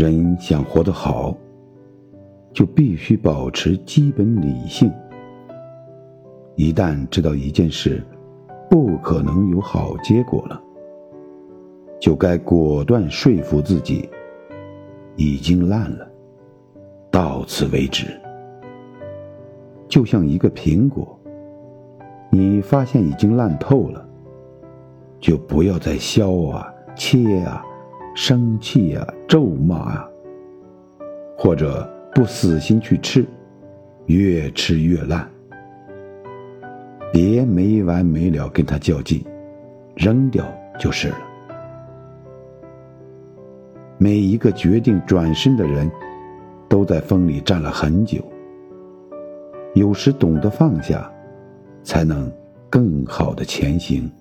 人想活得好，就必须保持基本理性。一旦知道一件事不可能有好结果了，就该果断说服自己，已经烂了，到此为止。就像一个苹果，你发现已经烂透了，就不要再削啊、切啊、生气啊、咒骂啊，或者不死心去吃，越吃越烂。别没完没了跟他较劲，扔掉就是了。每一个决定转身的人，都在风里站了很久。有时懂得放下，才能更好的前行。